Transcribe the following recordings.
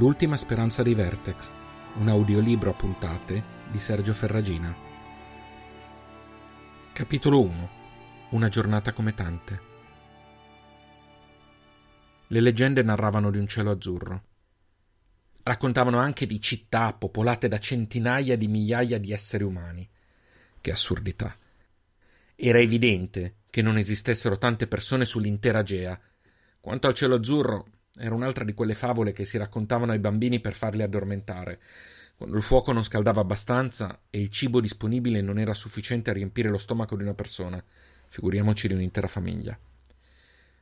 L'ultima speranza dei Vertex, un audiolibro a puntate di Sergio Ferragina. Capitolo 1 Una giornata come tante. Le leggende narravano di un cielo azzurro. Raccontavano anche di città popolate da centinaia di migliaia di esseri umani. Che assurdità. Era evidente che non esistessero tante persone sull'intera Gea. Quanto al cielo azzurro, era un'altra di quelle favole che si raccontavano ai bambini per farli addormentare, quando il fuoco non scaldava abbastanza e il cibo disponibile non era sufficiente a riempire lo stomaco di una persona, figuriamoci di un'intera famiglia.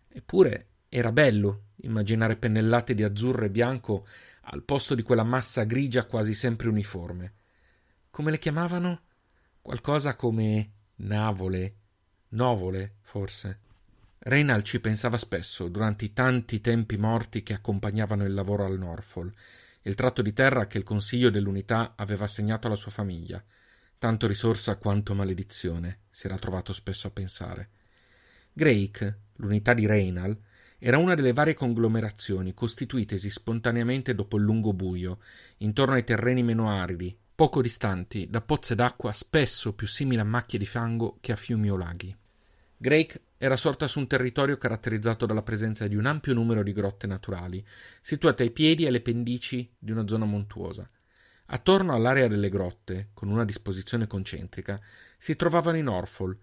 Eppure era bello immaginare pennellate di azzurro e bianco al posto di quella massa grigia quasi sempre uniforme. Come le chiamavano? Qualcosa come navole, novole, forse. Reynald ci pensava spesso durante i tanti tempi morti che accompagnavano il lavoro al Norfolk, il tratto di terra che il Consiglio dell'Unità aveva assegnato alla sua famiglia. Tanto risorsa quanto maledizione, si era trovato spesso a pensare. Drake, l'unità di Reynald, era una delle varie conglomerazioni costituitesi spontaneamente dopo il lungo buio, intorno ai terreni meno aridi, poco distanti da pozze d'acqua spesso più simili a macchie di fango che a fiumi o laghi. Drake era sorta su un territorio caratterizzato dalla presenza di un ampio numero di grotte naturali, situate ai piedi e alle pendici di una zona montuosa. Attorno all'area delle grotte, con una disposizione concentrica, si trovavano i Norfolk,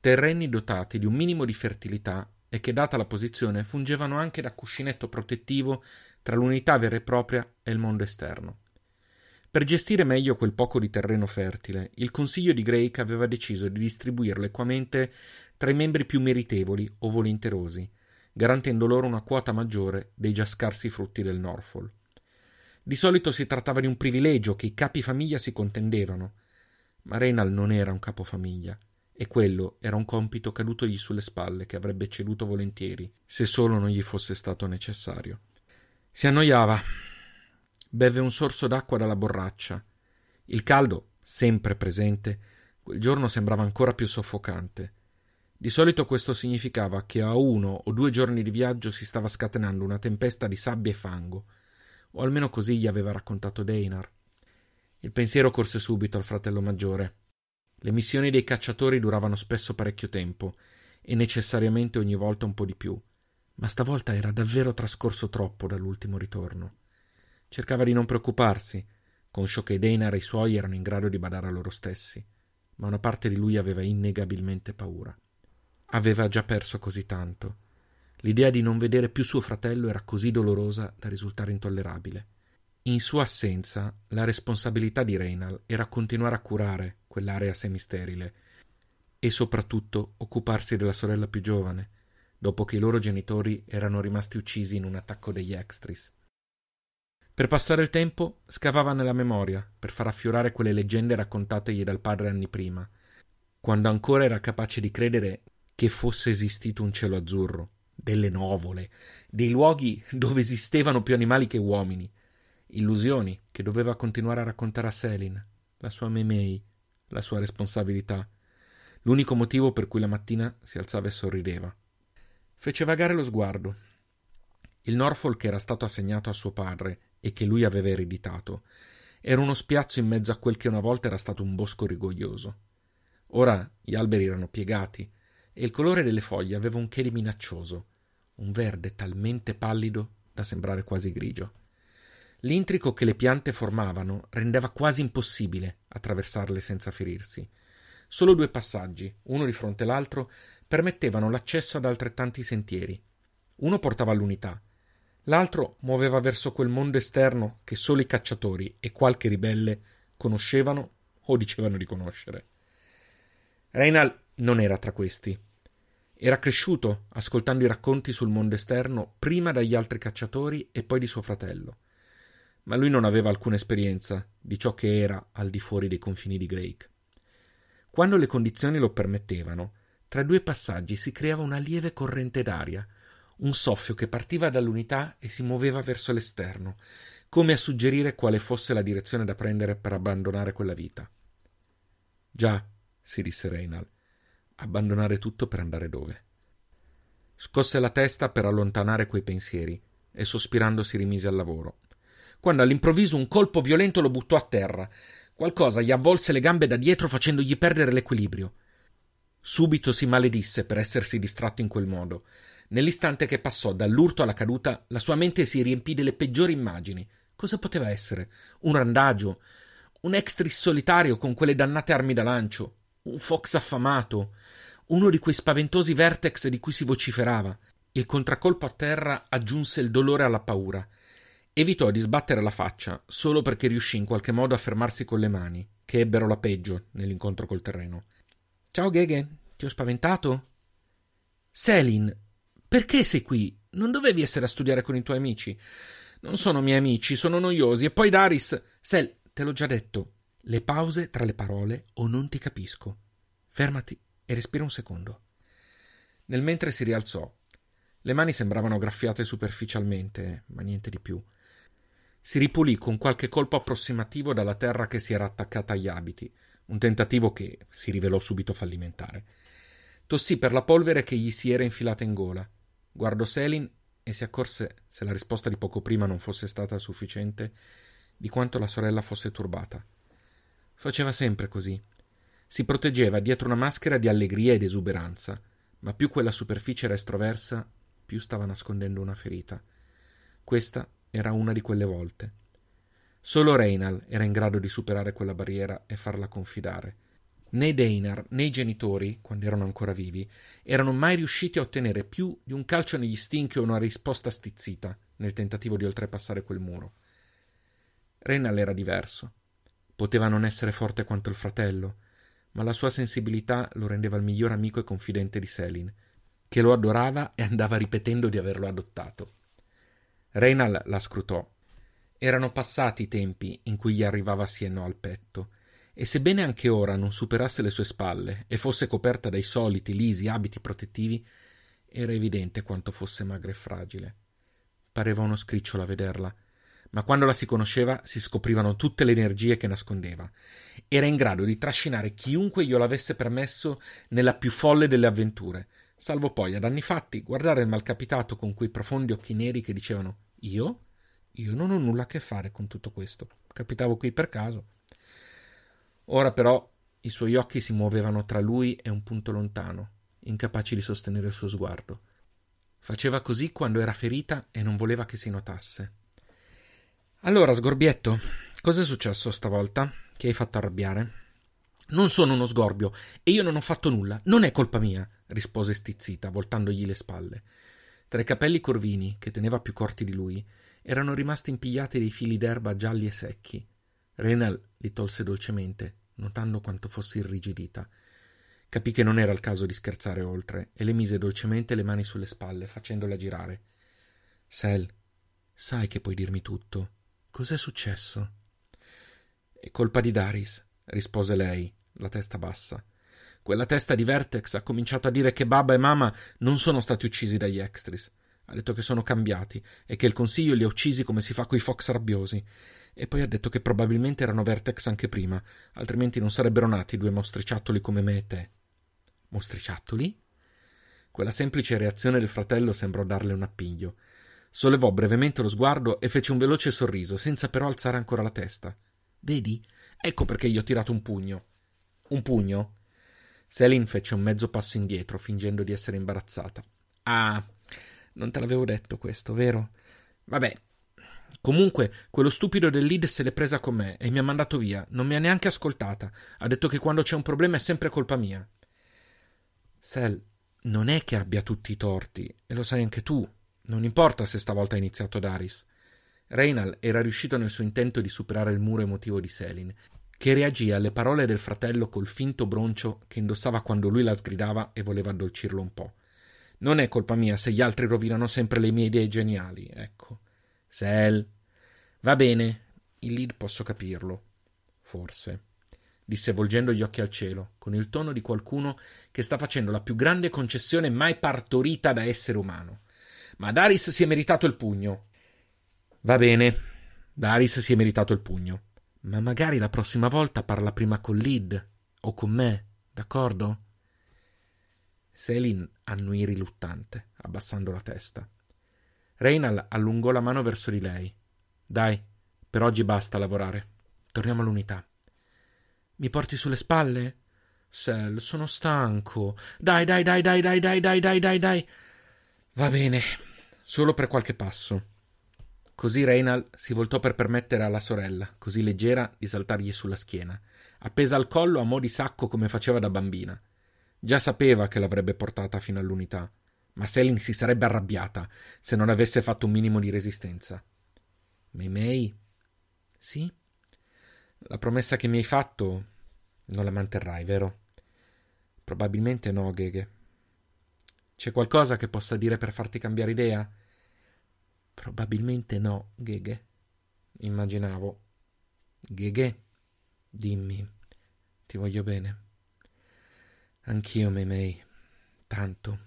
terreni dotati di un minimo di fertilità e che, data la posizione, fungevano anche da cuscinetto protettivo tra l'unità vera e propria e il mondo esterno. Per gestire meglio quel poco di terreno fertile, il consiglio di Drake aveva deciso di distribuirlo equamente tra i membri più meritevoli o volenterosi, garantendo loro una quota maggiore dei già scarsi frutti del Norfolk. Di solito si trattava di un privilegio che i capi famiglia si contendevano, ma Reynald non era un capofamiglia, e quello era un compito cadutogli sulle spalle che avrebbe ceduto volentieri, se solo non gli fosse stato necessario. Si annoiava. Beve un sorso d'acqua dalla borraccia. Il caldo, sempre presente, quel giorno sembrava ancora più soffocante. Di solito questo significava che a uno o due giorni di viaggio si stava scatenando una tempesta di sabbia e fango, o almeno così gli aveva raccontato Deinar. Il pensiero corse subito al fratello maggiore. Le missioni dei cacciatori duravano spesso parecchio tempo, e necessariamente ogni volta un po' di più, ma stavolta era davvero trascorso troppo dall'ultimo ritorno. Cercava di non preoccuparsi, conscio che Deinar e i suoi erano in grado di badare a loro stessi, ma una parte di lui aveva innegabilmente paura. Aveva già perso così tanto. L'idea di non vedere più suo fratello era così dolorosa da risultare intollerabile. In sua assenza, la responsabilità di Reynal era continuare a curare quell'area semisterile e soprattutto occuparsi della sorella più giovane, dopo che i loro genitori erano rimasti uccisi in un attacco degli Extris. Per passare il tempo scavava nella memoria per far affiorare quelle leggende raccontategli dal padre anni prima, quando ancora era capace di credere che fosse esistito un cielo azzurro, delle nuvole, dei luoghi dove esistevano più animali che uomini, illusioni che doveva continuare a raccontare a Selin, la sua Memei, la sua responsabilità, l'unico motivo per cui la mattina si alzava e sorrideva. Fece vagare lo sguardo. Il Norfolk era stato assegnato a suo padre e che lui aveva ereditato era uno spiazzo in mezzo a quel che una volta era stato un bosco rigoglioso. Ora gli alberi erano piegati, e il colore delle foglie aveva un che di minaccioso, un verde talmente pallido da sembrare quasi grigio. L'intrico che le piante formavano rendeva quasi impossibile attraversarle senza ferirsi. Solo due passaggi, uno di fronte all'altro, permettevano l'accesso ad altrettanti sentieri. Uno portava all'unità, l'altro muoveva verso quel mondo esterno che solo i cacciatori e qualche ribelle conoscevano o dicevano di conoscere. Reinald non era tra questi. Era cresciuto ascoltando i racconti sul mondo esterno prima dagli altri cacciatori e poi di suo fratello. Ma lui non aveva alcuna esperienza di ciò che era al di fuori dei confini di Drake. Quando le condizioni lo permettevano, tra due passaggi si creava una lieve corrente d'aria, un soffio che partiva dall'unità e si muoveva verso l'esterno, come a suggerire quale fosse la direzione da prendere per abbandonare quella vita. Già, si disse Reynald, abbandonare tutto per andare dove? Scosse la testa per allontanare quei pensieri e sospirando si rimise al lavoro. quando all'improvviso un colpo violento lo buttò a terra. Qualcosa gli avvolse le gambe da dietro facendogli perdere l'equilibrio. Subito si maledisse per essersi distratto in quel modo. Nell'istante che passò dall'urto alla caduta, la sua mente si riempì delle peggiori immagini. Cosa poteva essere? Un randagio? Un extris solitario con quelle dannate armi da lancio? Un fox affamato? Uno di quei spaventosi vertex di cui si vociferava? Il contraccolpo a terra aggiunse il dolore alla paura. Evitò di sbattere la faccia solo perché riuscì in qualche modo a fermarsi con le mani, che ebbero la peggio nell'incontro col terreno. Ciao Gege, ti ho spaventato? Selin, perché sei qui? Non dovevi essere a studiare con i tuoi amici. Non sono miei amici, sono noiosi. E poi Daris. Sel, te l'ho già detto. Le pause tra le parole o non ti capisco. Fermati e respira un secondo. Nel mentre si rialzò. Le mani sembravano graffiate superficialmente, ma niente di più. Si ripulì con qualche colpo approssimativo dalla terra che si era attaccata agli abiti, un tentativo che si rivelò subito fallimentare. Tossì per la polvere che gli si era infilata in gola. Guardò Selin e si accorse, se la risposta di poco prima non fosse stata sufficiente, di quanto la sorella fosse turbata. Faceva sempre così. Si proteggeva dietro una maschera di allegria ed esuberanza, ma più quella superficie era estroversa, più stava nascondendo una ferita. Questa era una di quelle volte. Solo Reinal era in grado di superare quella barriera e farla confidare. Né Deinar né i genitori, quando erano ancora vivi, erano mai riusciti a ottenere più di un calcio negli stinchi o una risposta stizzita nel tentativo di oltrepassare quel muro. Renal era diverso. Poteva non essere forte quanto il fratello, ma la sua sensibilità lo rendeva il miglior amico e confidente di Selin, che lo adorava e andava ripetendo di averlo adottato. Reinal la scrutò. Erano passati i tempi in cui gli arrivava Sieno al petto e sebbene anche ora non superasse le sue spalle e fosse coperta dai soliti lisi abiti protettivi, era evidente quanto fosse magra e fragile. Pareva uno scricciolo a vederla, ma quando la si conosceva si scoprivano tutte le energie che nascondeva. Era in grado di trascinare chiunque glielo avesse permesso nella più folle delle avventure, salvo poi ad anni fatti guardare il malcapitato con quei profondi occhi neri che dicevano Io? Io non ho nulla a che fare con tutto questo. Capitavo qui per caso. Ora però i suoi occhi si muovevano tra lui e un punto lontano, incapaci di sostenere il suo sguardo. Faceva così quando era ferita e non voleva che si notasse. Allora, Sgorbietto, cos'è successo stavolta? Che hai fatto arrabbiare? Non sono uno sgorbio e io non ho fatto nulla. Non è colpa mia, rispose stizzita, voltandogli le spalle. Tra i capelli corvini, che teneva più corti di lui, erano rimasti impigliati dei fili d'erba gialli e secchi. Renal li tolse dolcemente, notando quanto fosse irrigidita. Capì che non era il caso di scherzare oltre e le mise dolcemente le mani sulle spalle, facendola girare. Sel, sai che puoi dirmi tutto. Cos'è successo? È colpa di Daris, rispose lei, la testa bassa. Quella testa di Vertex ha cominciato a dire che Baba e Mama non sono stati uccisi dagli Extris. Ha detto che sono cambiati e che il consiglio li ha uccisi come si fa coi fox rabbiosi e poi ha detto che probabilmente erano Vertex anche prima, altrimenti non sarebbero nati due mostriciattoli come me e te. Mostriciattoli? Quella semplice reazione del fratello sembrò darle un appiglio. Sollevò brevemente lo sguardo e fece un veloce sorriso, senza però alzare ancora la testa. Vedi? Ecco perché gli ho tirato un pugno. Un pugno? Selin fece un mezzo passo indietro, fingendo di essere imbarazzata. Ah, non te l'avevo detto questo, vero? Vabbè, Comunque, quello stupido del lead se l'è presa con me e mi ha mandato via. Non mi ha neanche ascoltata. Ha detto che quando c'è un problema è sempre colpa mia. Sel, non è che abbia tutti i torti, e lo sai anche tu. Non importa se stavolta ha iniziato Daris. Reynal era riuscito nel suo intento di superare il muro emotivo di Selin, che reagì alle parole del fratello col finto broncio che indossava quando lui la sgridava e voleva addolcirlo un po'. Non è colpa mia se gli altri rovinano sempre le mie idee geniali, ecco. Sel. Va bene, il lead posso capirlo. Forse. disse volgendo gli occhi al cielo, con il tono di qualcuno che sta facendo la più grande concessione mai partorita da essere umano. Ma Daris si è meritato il pugno. Va bene, Daris si è meritato il pugno. Ma magari la prossima volta parla prima con Lid o con me, d'accordo? Selin annuì riluttante, abbassando la testa. Reinal allungò la mano verso di lei. Dai, Per oggi basta lavorare. Torniamo all'unità. Mi porti sulle spalle? Sel, sono stanco. Dai, dai, dai, dai, dai, dai, dai, dai, dai, dai. Va bene, solo per qualche passo. Così Reynal si voltò per permettere alla sorella, così leggera, di saltargli sulla schiena, appesa al collo a mo' di sacco come faceva da bambina. Già sapeva che l'avrebbe portata fino all'unità, ma Selin si sarebbe arrabbiata se non avesse fatto un minimo di resistenza. Meimei? Sì? La promessa che mi hai fatto non la manterrai, vero? Probabilmente no, Gheghe. C'è qualcosa che possa dire per farti cambiare idea? Probabilmente no, Gheghe. Immaginavo. Gheghe, dimmi, ti voglio bene. Anch'io, Memei, tanto.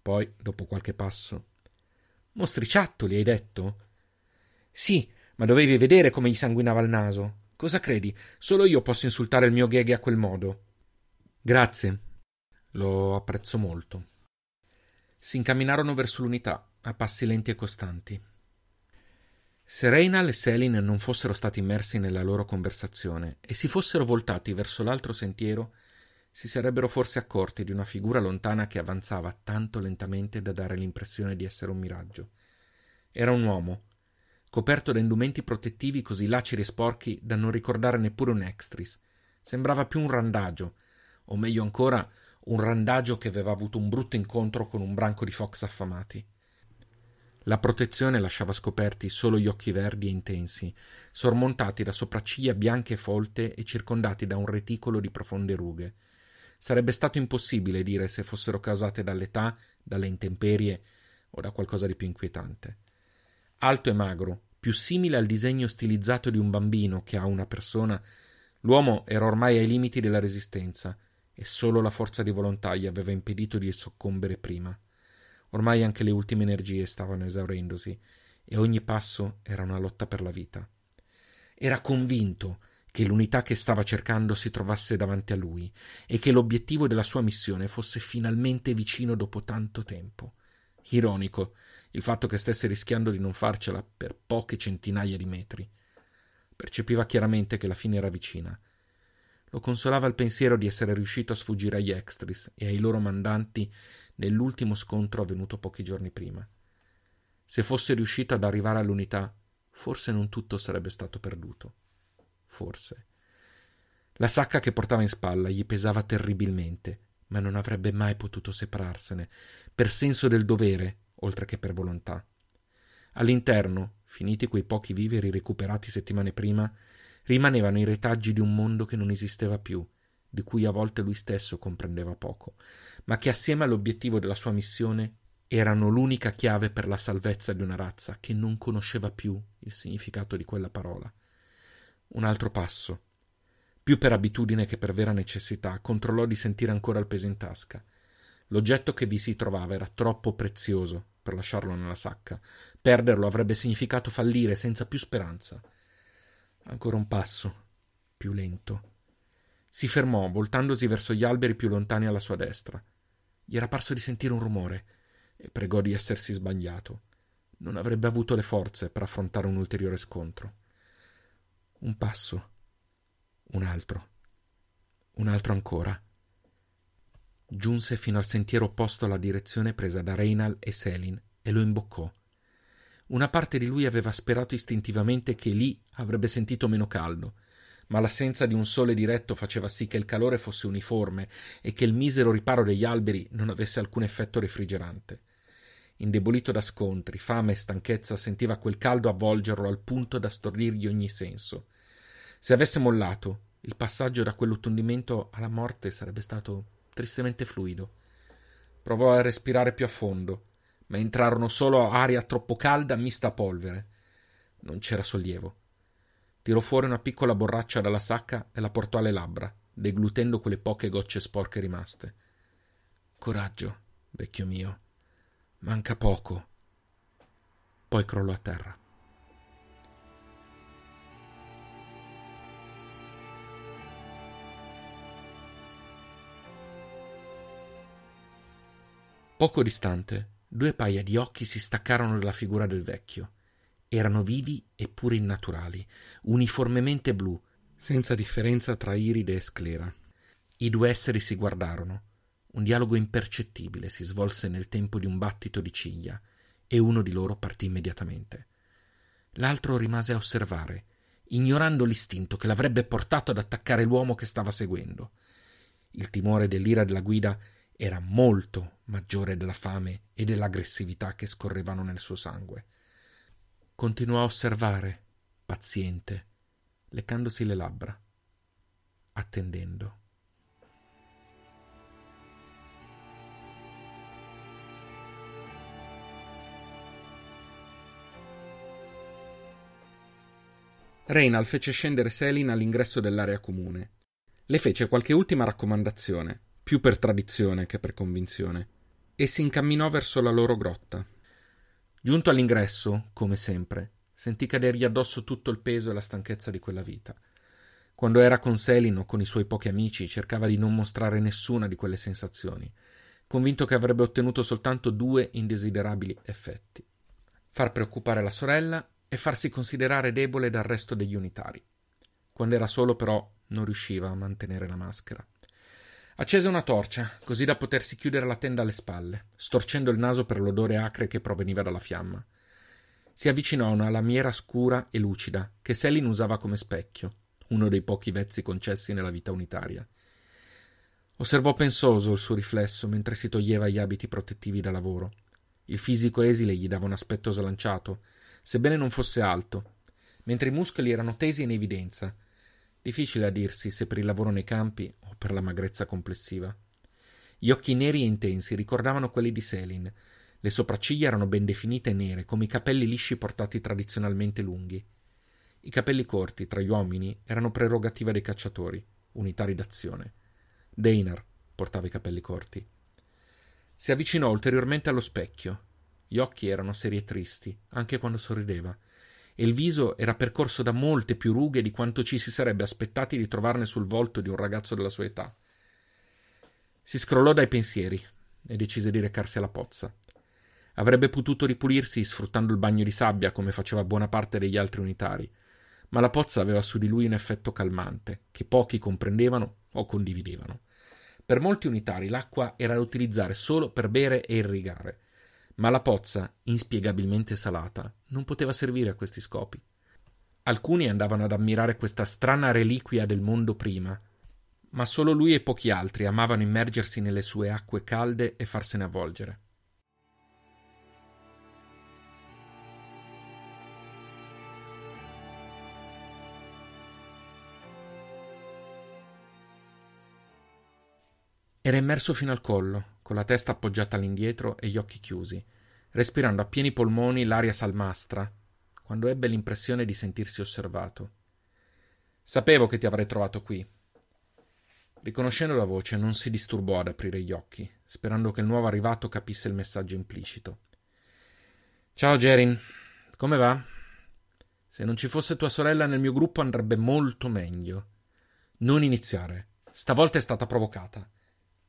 Poi, dopo qualche passo. Mostriciattoli, hai detto? Sì, ma dovevi vedere come gli sanguinava il naso. Cosa credi? Solo io posso insultare il mio Gheghe a quel modo. Grazie. Lo apprezzo molto. Si incamminarono verso l'unità, a passi lenti e costanti. Se Reinal e Selin non fossero stati immersi nella loro conversazione e si fossero voltati verso l'altro sentiero, si sarebbero forse accorti di una figura lontana che avanzava tanto lentamente da dare l'impressione di essere un miraggio. Era un uomo, coperto da indumenti protettivi così laceri e sporchi da non ricordare neppure un extris. Sembrava più un randagio, o meglio ancora, un randagio che aveva avuto un brutto incontro con un branco di fox affamati. La protezione lasciava scoperti solo gli occhi verdi e intensi, sormontati da sopracciglia bianche e folte e circondati da un reticolo di profonde rughe. Sarebbe stato impossibile dire se fossero causate dall'età, dalle intemperie o da qualcosa di più inquietante. Alto e magro, più simile al disegno stilizzato di un bambino che a una persona, l'uomo era ormai ai limiti della resistenza e solo la forza di volontà gli aveva impedito di soccombere prima. Ormai anche le ultime energie stavano esaurendosi e ogni passo era una lotta per la vita. Era convinto che l'unità che stava cercando si trovasse davanti a lui e che l'obiettivo della sua missione fosse finalmente vicino dopo tanto tempo. Ironico il fatto che stesse rischiando di non farcela per poche centinaia di metri. Percepiva chiaramente che la fine era vicina. Lo consolava il pensiero di essere riuscito a sfuggire agli extris e ai loro mandanti nell'ultimo scontro avvenuto pochi giorni prima. Se fosse riuscito ad arrivare all'unità, forse non tutto sarebbe stato perduto. Forse. La sacca che portava in spalla gli pesava terribilmente, ma non avrebbe mai potuto separarsene, per senso del dovere, oltre che per volontà. All'interno, finiti quei pochi viveri recuperati settimane prima, rimanevano i retaggi di un mondo che non esisteva più, di cui a volte lui stesso comprendeva poco, ma che assieme all'obiettivo della sua missione erano l'unica chiave per la salvezza di una razza che non conosceva più il significato di quella parola. Un altro passo. Più per abitudine che per vera necessità, controllò di sentire ancora il peso in tasca. L'oggetto che vi si trovava era troppo prezioso per lasciarlo nella sacca. Perderlo avrebbe significato fallire senza più speranza. Ancora un passo, più lento. Si fermò, voltandosi verso gli alberi più lontani alla sua destra. Gli era parso di sentire un rumore e pregò di essersi sbagliato. Non avrebbe avuto le forze per affrontare un ulteriore scontro. Un passo, un altro, un altro ancora. Giunse fino al sentiero opposto alla direzione presa da Reinal e Selin e lo imboccò. Una parte di lui aveva sperato istintivamente che lì avrebbe sentito meno caldo, ma l'assenza di un sole diretto faceva sì che il calore fosse uniforme e che il misero riparo degli alberi non avesse alcun effetto refrigerante. Indebolito da scontri, fame e stanchezza, sentiva quel caldo avvolgerlo al punto da stordirgli ogni senso. Se avesse mollato, il passaggio da quell'ottundimento alla morte sarebbe stato tristemente fluido. Provò a respirare più a fondo, ma entrarono solo aria troppo calda mista a polvere. Non c'era sollievo. Tirò fuori una piccola borraccia dalla sacca e la portò alle labbra, deglutendo quelle poche gocce sporche rimaste. Coraggio, vecchio mio. Manca poco. Poi crollò a terra. Poco distante, due paia di occhi si staccarono dalla figura del vecchio Erano vivi eppure innaturali, uniformemente blu, senza differenza tra iride e sclera. I due esseri si guardarono. Un dialogo impercettibile si svolse nel tempo di un battito di ciglia, e uno di loro partì immediatamente. L'altro rimase a osservare, ignorando l'istinto che l'avrebbe portato ad attaccare l'uomo che stava seguendo. Il timore dell'ira della guida era molto maggiore della fame e dell'aggressività che scorrevano nel suo sangue. Continuò a osservare, paziente, leccandosi le labbra, attendendo. Reynal fece scendere Selin all'ingresso dell'area comune. Le fece qualche ultima raccomandazione, più per tradizione che per convinzione, e si incamminò verso la loro grotta. Giunto all'ingresso, come sempre, sentì cadergli addosso tutto il peso e la stanchezza di quella vita. Quando era con Selin o con i suoi pochi amici, cercava di non mostrare nessuna di quelle sensazioni, convinto che avrebbe ottenuto soltanto due indesiderabili effetti: far preoccupare la sorella e farsi considerare debole dal resto degli unitari. Quando era solo, però, non riusciva a mantenere la maschera. Accese una torcia, così da potersi chiudere la tenda alle spalle, storcendo il naso per l'odore acre che proveniva dalla fiamma. Si avvicinò a una lamiera scura e lucida che Selin usava come specchio, uno dei pochi vezzi concessi nella vita unitaria. Osservò pensoso il suo riflesso mentre si toglieva gli abiti protettivi da lavoro. Il fisico esile gli dava un aspetto slanciato, sebbene non fosse alto, mentre i muscoli erano tesi in evidenza. Difficile a dirsi se per il lavoro nei campi o per la magrezza complessiva. Gli occhi neri e intensi ricordavano quelli di Selin. Le sopracciglia erano ben definite e nere, come i capelli lisci portati tradizionalmente lunghi. I capelli corti, tra gli uomini, erano prerogativa dei cacciatori, unitari d'azione. Deinar portava i capelli corti. Si avvicinò ulteriormente allo specchio. Gli occhi erano seri e tristi, anche quando sorrideva, e il viso era percorso da molte più rughe di quanto ci si sarebbe aspettati di trovarne sul volto di un ragazzo della sua età. Si scrollò dai pensieri e decise di recarsi alla pozza. Avrebbe potuto ripulirsi sfruttando il bagno di sabbia come faceva buona parte degli altri unitari, ma la pozza aveva su di lui un effetto calmante, che pochi comprendevano o condividevano. Per molti unitari l'acqua era da utilizzare solo per bere e irrigare, ma la pozza, inspiegabilmente salata, non poteva servire a questi scopi. Alcuni andavano ad ammirare questa strana reliquia del mondo prima, ma solo lui e pochi altri amavano immergersi nelle sue acque calde e farsene avvolgere. Era immerso fino al collo, con la testa appoggiata all'indietro e gli occhi chiusi, respirando a pieni polmoni l'aria salmastra, quando ebbe l'impressione di sentirsi osservato. Sapevo che ti avrei trovato qui. Riconoscendo la voce, non si disturbò ad aprire gli occhi, sperando che il nuovo arrivato capisse il messaggio implicito. Ciao Gerin, come va? Se non ci fosse tua sorella nel mio gruppo andrebbe molto meglio. Non iniziare. Stavolta è stata provocata.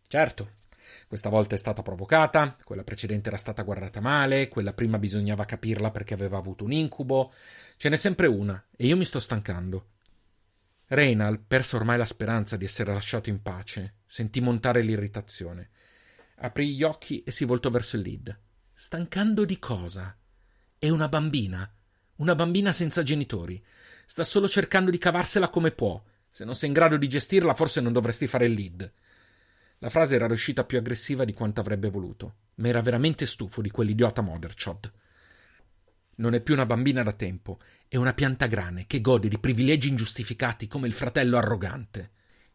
Certo, questa volta è stata provocata, quella precedente era stata guardata male, quella prima bisognava capirla perché aveva avuto un incubo. Ce n'è sempre una, e io mi sto stancando. Reynal perse ormai la speranza di essere lasciato in pace, sentì montare l'irritazione. Aprì gli occhi e si voltò verso il lead. Stancando di cosa? È una bambina. Una bambina senza genitori. Sta solo cercando di cavarsela come può. Se non sei in grado di gestirla, forse non dovresti fare il lead. La frase era riuscita più aggressiva di quanto avrebbe voluto, ma era veramente stufo di quell'idiota Motherchod. Non è più una bambina da tempo, è una pianta grane che gode di privilegi ingiustificati come il fratello arrogante.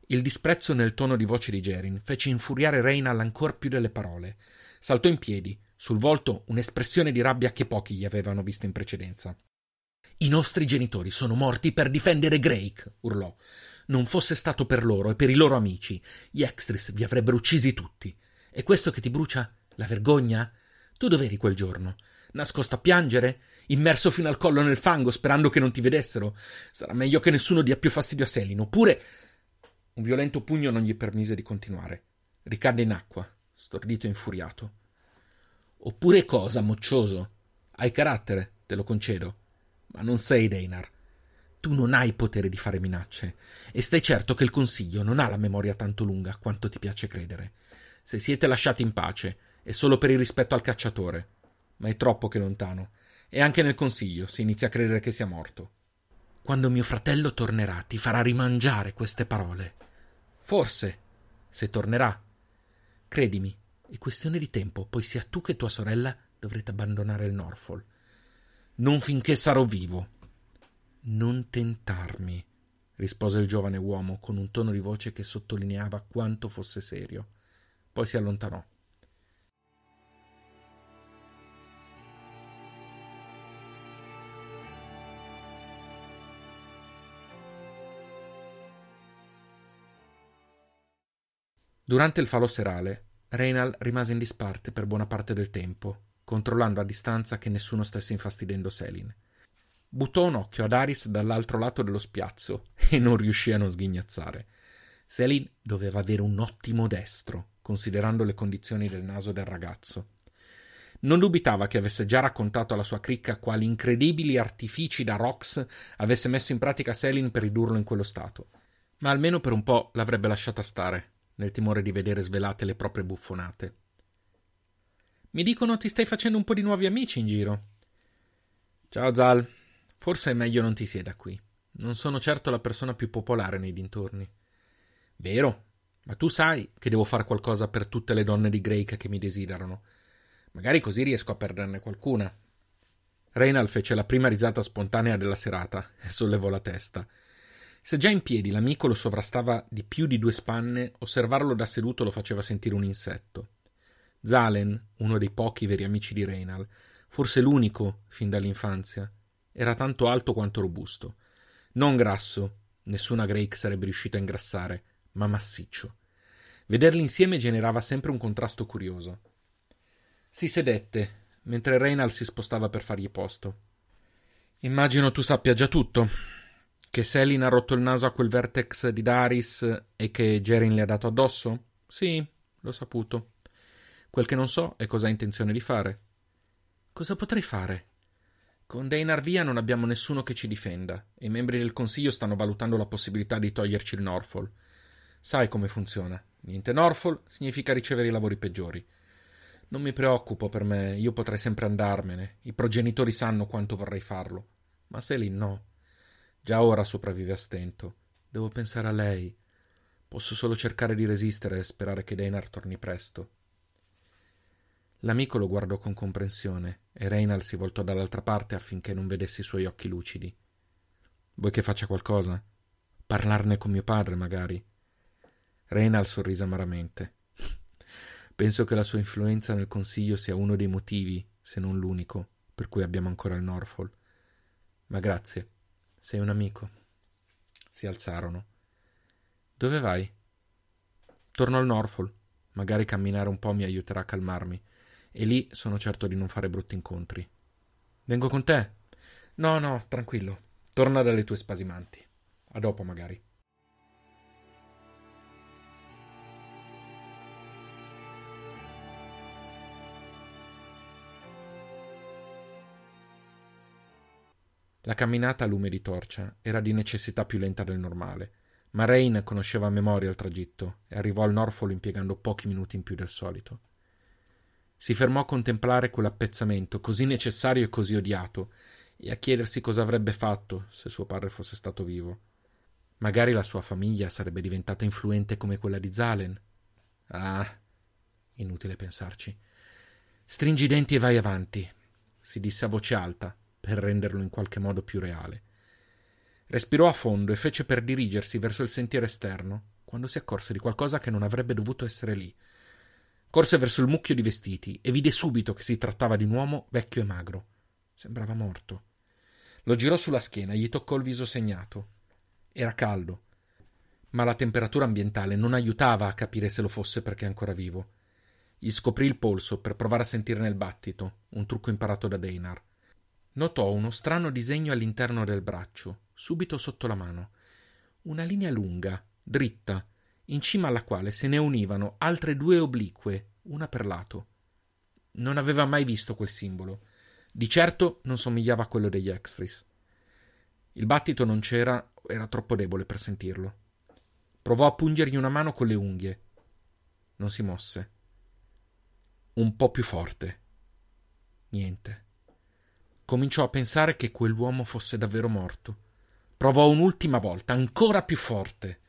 Il disprezzo nel tono di voce di Gerin fece infuriare Reynal ancor più delle parole. Saltò in piedi, sul volto un'espressione di rabbia che pochi gli avevano visto in precedenza. I nostri genitori sono morti per difendere Drake, urlò non fosse stato per loro e per i loro amici, gli Extris vi avrebbero uccisi tutti. E questo che ti brucia? La vergogna? Tu dov'eri quel giorno? Nascosto a piangere? Immerso fino al collo nel fango sperando che non ti vedessero? Sarà meglio che nessuno dia più fastidio a Selin, oppure. Un violento pugno non gli permise di continuare. Ricadde in acqua, stordito e infuriato. Oppure cosa, moccioso? Hai carattere, te lo concedo. Ma non sei Deinar. Tu non hai potere di fare minacce, e stai certo che il Consiglio non ha la memoria tanto lunga quanto ti piace credere. Se siete lasciati in pace, è solo per il rispetto al cacciatore. Ma è troppo che lontano, e anche nel Consiglio si inizia a credere che sia morto. Quando mio fratello tornerà, ti farà rimangiare queste parole. Forse, se tornerà. Credimi, è questione di tempo, poi sia tu che tua sorella dovrete abbandonare il Norfolk. Non finché sarò vivo. Non tentarmi, rispose il giovane uomo con un tono di voce che sottolineava quanto fosse serio. Poi si allontanò. Durante il falò serale, Reynal rimase in disparte per buona parte del tempo, controllando a distanza che nessuno stesse infastidendo Selin. Buttò un occhio ad Aris dall'altro lato dello spiazzo e non riuscì a non sghignazzare. Selin doveva avere un ottimo destro, considerando le condizioni del naso del ragazzo. Non dubitava che avesse già raccontato alla sua cricca quali incredibili artifici da Rox avesse messo in pratica Selin per ridurlo in quello stato, ma almeno per un po' l'avrebbe lasciata stare, nel timore di vedere svelate le proprie buffonate. Mi dicono ti stai facendo un po' di nuovi amici in giro. Ciao Zal, forse è meglio non ti sieda qui. Non sono certo la persona più popolare nei dintorni. Vero, ma tu sai che devo fare qualcosa per tutte le donne di Greik che mi desiderano. Magari così riesco a perderne qualcuna. Reynal fece la prima risata spontanea della serata e sollevò la testa. Se già in piedi l'amico lo sovrastava di più di due spanne, osservarlo da seduto lo faceva sentire un insetto. Zalen, uno dei pochi veri amici di Reynal, forse l'unico fin dall'infanzia, era tanto alto quanto robusto. Non grasso, nessuna Drake sarebbe riuscita a ingrassare, ma massiccio. Vederli insieme generava sempre un contrasto curioso. Si sedette, mentre Reynal si spostava per fargli posto. Immagino tu sappia già tutto, che Selin ha rotto il naso a quel vertex di Daris e che Gerin le ha dato addosso? Sì, l'ho saputo. Quel che non so è cosa ha intenzione di fare. Cosa potrei fare? Con Deinar via non abbiamo nessuno che ci difenda e i membri del Consiglio stanno valutando la possibilità di toglierci il Norfolk. Sai come funziona. Niente Norfolk significa ricevere i lavori peggiori. Non mi preoccupo per me, io potrei sempre andarmene. I progenitori sanno quanto vorrei farlo. Ma Selin no. Già ora sopravvive a stento. Devo pensare a lei. Posso solo cercare di resistere e sperare che Deinar torni presto. L'amico lo guardò con comprensione e Reynald si voltò dall'altra parte affinché non vedesse i suoi occhi lucidi. Vuoi che faccia qualcosa? Parlarne con mio padre, magari? Reynald sorrise amaramente. Penso che la sua influenza nel consiglio sia uno dei motivi, se non l'unico, per cui abbiamo ancora il Norfolk. Ma grazie. Sei un amico. Si alzarono. Dove vai? Torno al Norfolk. Magari camminare un po' mi aiuterà a calmarmi. E lì sono certo di non fare brutti incontri. Vengo con te? No, no, tranquillo. Torna dalle tue spasimanti. A dopo, magari. La camminata a lume di torcia era di necessità più lenta del normale, ma Rain conosceva a memoria il tragitto e arrivò al Norfolk impiegando pochi minuti in più del solito. Si fermò a contemplare quell'appezzamento così necessario e così odiato, e a chiedersi cosa avrebbe fatto se suo padre fosse stato vivo. Magari la sua famiglia sarebbe diventata influente come quella di Zalen. Ah, inutile pensarci. Stringi i denti e vai avanti, si disse a voce alta, per renderlo in qualche modo più reale. Respirò a fondo e fece per dirigersi verso il sentiero esterno, quando si accorse di qualcosa che non avrebbe dovuto essere lì. Corse verso il mucchio di vestiti e vide subito che si trattava di un uomo vecchio e magro. Sembrava morto. Lo girò sulla schiena e gli toccò il viso segnato. Era caldo, ma la temperatura ambientale non aiutava a capire se lo fosse perché ancora vivo. Gli scoprì il polso per provare a sentirne il battito, un trucco imparato da Deinar. Notò uno strano disegno all'interno del braccio, subito sotto la mano. Una linea lunga, dritta, in cima alla quale se ne univano altre due oblique, una per lato. Non aveva mai visto quel simbolo. Di certo non somigliava a quello degli Extris. Il battito non c'era, era troppo debole per sentirlo. Provò a pungergli una mano con le unghie. Non si mosse. Un po' più forte. Niente. Cominciò a pensare che quell'uomo fosse davvero morto. Provò un'ultima volta, ancora più forte.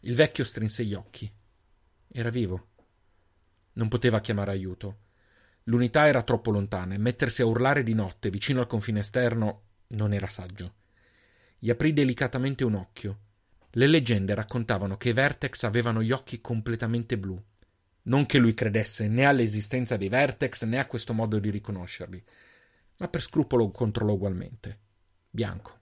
Il vecchio strinse gli occhi. Era vivo. Non poteva chiamare aiuto. L'unità era troppo lontana e mettersi a urlare di notte vicino al confine esterno non era saggio. Gli aprì delicatamente un occhio. Le leggende raccontavano che i Vertex avevano gli occhi completamente blu. Non che lui credesse né all'esistenza dei Vertex né a questo modo di riconoscerli, ma per scrupolo controllò ugualmente. Bianco.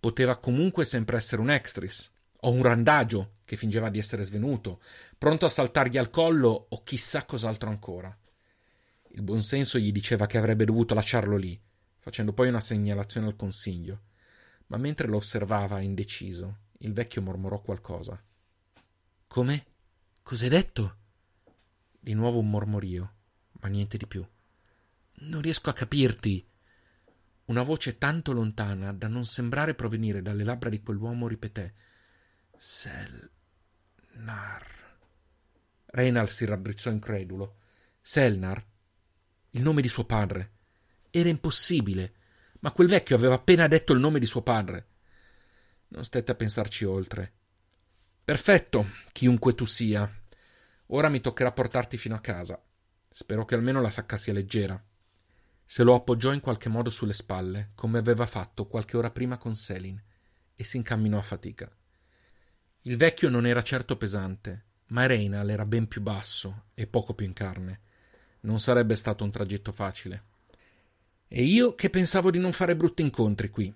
Poteva comunque sempre essere un extris, o un randagio che fingeva di essere svenuto, pronto a saltargli al collo o chissà cos'altro ancora. Il buonsenso gli diceva che avrebbe dovuto lasciarlo lì, facendo poi una segnalazione al consiglio. Ma mentre lo osservava indeciso, il vecchio mormorò qualcosa. Come? Cos'hai detto? Di nuovo un mormorio, ma niente di più. Non riesco a capirti. Una voce tanto lontana da non sembrare provenire dalle labbra di quell'uomo ripeté Selnar. Reynal si raddrizzò incredulo. Selnar? Il nome di suo padre. Era impossibile, ma quel vecchio aveva appena detto il nome di suo padre. Non stette a pensarci oltre. Perfetto, chiunque tu sia. Ora mi toccherà portarti fino a casa. Spero che almeno la sacca sia leggera. Se lo appoggiò in qualche modo sulle spalle, come aveva fatto qualche ora prima con Selin, e si incamminò a fatica. Il vecchio non era certo pesante, ma Reinal era ben più basso e poco più in carne. Non sarebbe stato un tragitto facile. E io che pensavo di non fare brutti incontri qui.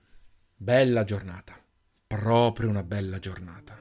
Bella giornata. Proprio una bella giornata.